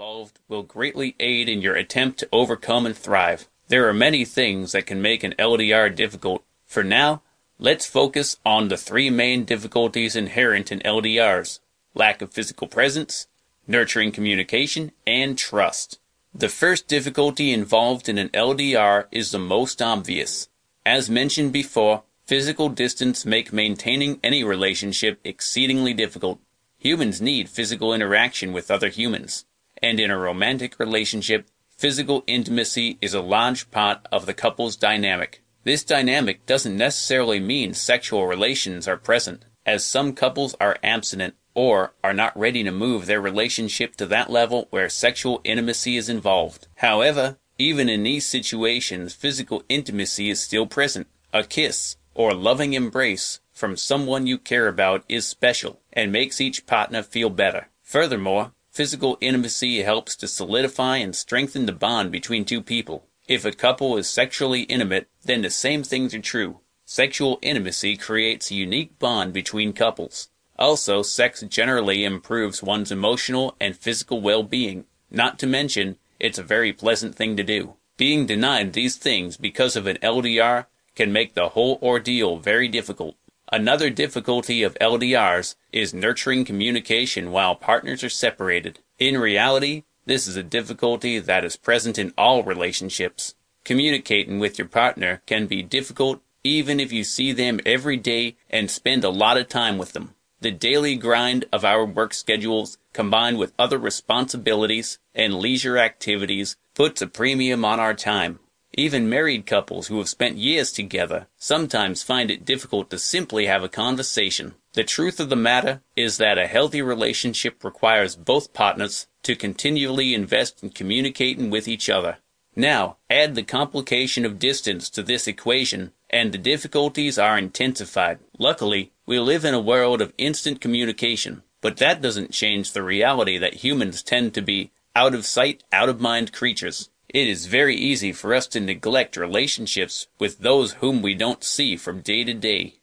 involved will greatly aid in your attempt to overcome and thrive. There are many things that can make an LDR difficult. For now, let's focus on the three main difficulties inherent in LDRs lack of physical presence, nurturing communication, and trust. The first difficulty involved in an LDR is the most obvious. As mentioned before, physical distance make maintaining any relationship exceedingly difficult. Humans need physical interaction with other humans, and in a romantic relationship, physical intimacy is a large part of the couple's dynamic. This dynamic doesn't necessarily mean sexual relations are present, as some couples are abstinent or are not ready to move their relationship to that level where sexual intimacy is involved. However, even in these situations, physical intimacy is still present. A kiss or loving embrace from someone you care about is special and makes each partner feel better. Furthermore, physical intimacy helps to solidify and strengthen the bond between two people. If a couple is sexually intimate, then the same things are true. Sexual intimacy creates a unique bond between couples. Also, sex generally improves one's emotional and physical well-being. Not to mention, it's a very pleasant thing to do. Being denied these things because of an LDR can make the whole ordeal very difficult. Another difficulty of LDRs is nurturing communication while partners are separated. In reality, this is a difficulty that is present in all relationships. Communicating with your partner can be difficult even if you see them every day and spend a lot of time with them. The daily grind of our work schedules, combined with other responsibilities and leisure activities, puts a premium on our time. Even married couples who have spent years together sometimes find it difficult to simply have a conversation. The truth of the matter is that a healthy relationship requires both partners to continually invest in communicating with each other. Now, add the complication of distance to this equation, and the difficulties are intensified. Luckily, we live in a world of instant communication, but that doesn't change the reality that humans tend to be out of sight, out of mind creatures. It is very easy for us to neglect relationships with those whom we don't see from day to day.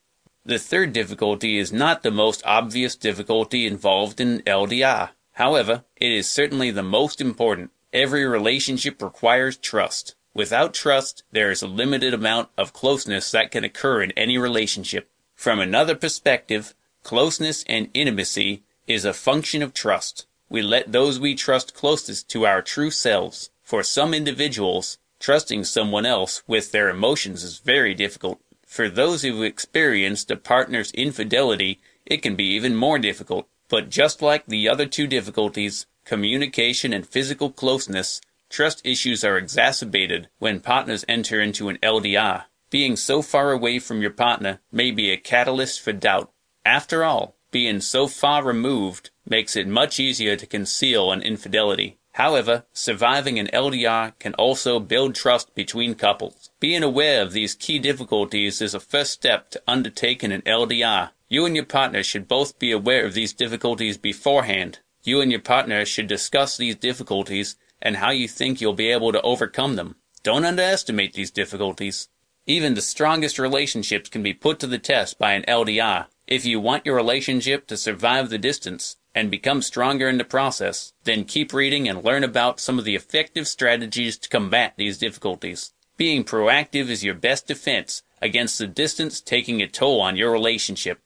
The third difficulty is not the most obvious difficulty involved in LDR. However, it is certainly the most important. Every relationship requires trust. Without trust, there is a limited amount of closeness that can occur in any relationship. From another perspective, closeness and intimacy is a function of trust. We let those we trust closest to our true selves. For some individuals, trusting someone else with their emotions is very difficult. For those who've experienced a partner's infidelity, it can be even more difficult. But just like the other two difficulties, communication and physical closeness, trust issues are exacerbated when partners enter into an LDR. Being so far away from your partner may be a catalyst for doubt. After all, being so far removed makes it much easier to conceal an infidelity. However, surviving an LDR can also build trust between couples. Being aware of these key difficulties is a first step to undertaking an LDR. You and your partner should both be aware of these difficulties beforehand. You and your partner should discuss these difficulties and how you think you'll be able to overcome them. Don't underestimate these difficulties. Even the strongest relationships can be put to the test by an LDR. If you want your relationship to survive the distance and become stronger in the process, then keep reading and learn about some of the effective strategies to combat these difficulties. Being proactive is your best defense against the distance taking a toll on your relationship.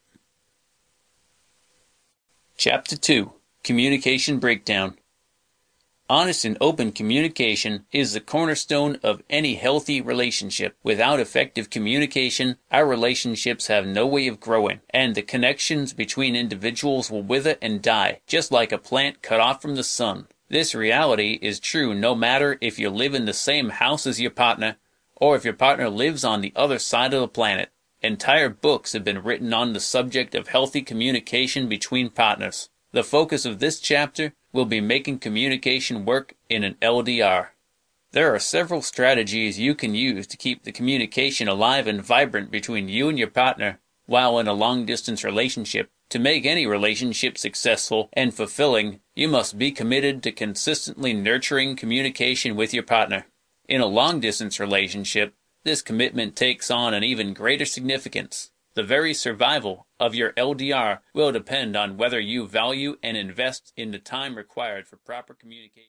Chapter 2 Communication Breakdown Honest and open communication is the cornerstone of any healthy relationship. Without effective communication, our relationships have no way of growing, and the connections between individuals will wither and die, just like a plant cut off from the sun. This reality is true no matter if you live in the same house as your partner, or if your partner lives on the other side of the planet. Entire books have been written on the subject of healthy communication between partners. The focus of this chapter will be making communication work in an LDR. There are several strategies you can use to keep the communication alive and vibrant between you and your partner while in a long distance relationship. To make any relationship successful and fulfilling, you must be committed to consistently nurturing communication with your partner. In a long distance relationship, this commitment takes on an even greater significance. The very survival of your LDR will depend on whether you value and invest in the time required for proper communication.